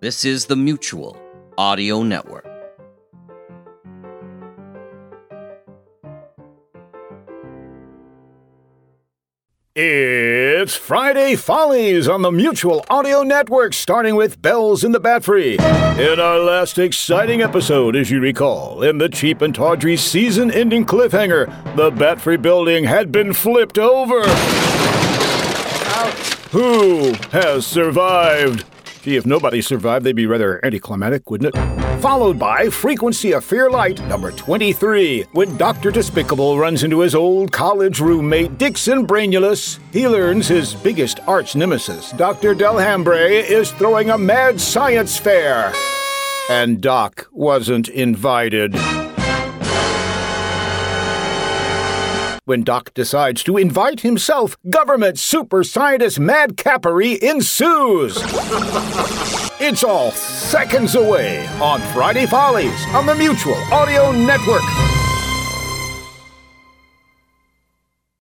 This is the Mutual Audio Network. It's Friday Follies on the Mutual Audio Network, starting with Bells in the Batfree. In our last exciting episode, as you recall, in the cheap and tawdry season ending cliffhanger, the Batfree building had been flipped over. Who has survived? Gee, if nobody survived, they'd be rather anticlimactic, wouldn't it? Followed by Frequency of Fear Lite, number 23, when Dr. Despicable runs into his old college roommate, Dixon Brainulus. He learns his biggest arch nemesis, Dr. Delhambre, is throwing a mad science fair. And Doc wasn't invited. When Doc decides to invite himself, government super scientist madcapery ensues. it's all seconds away on Friday Follies on the Mutual Audio Network.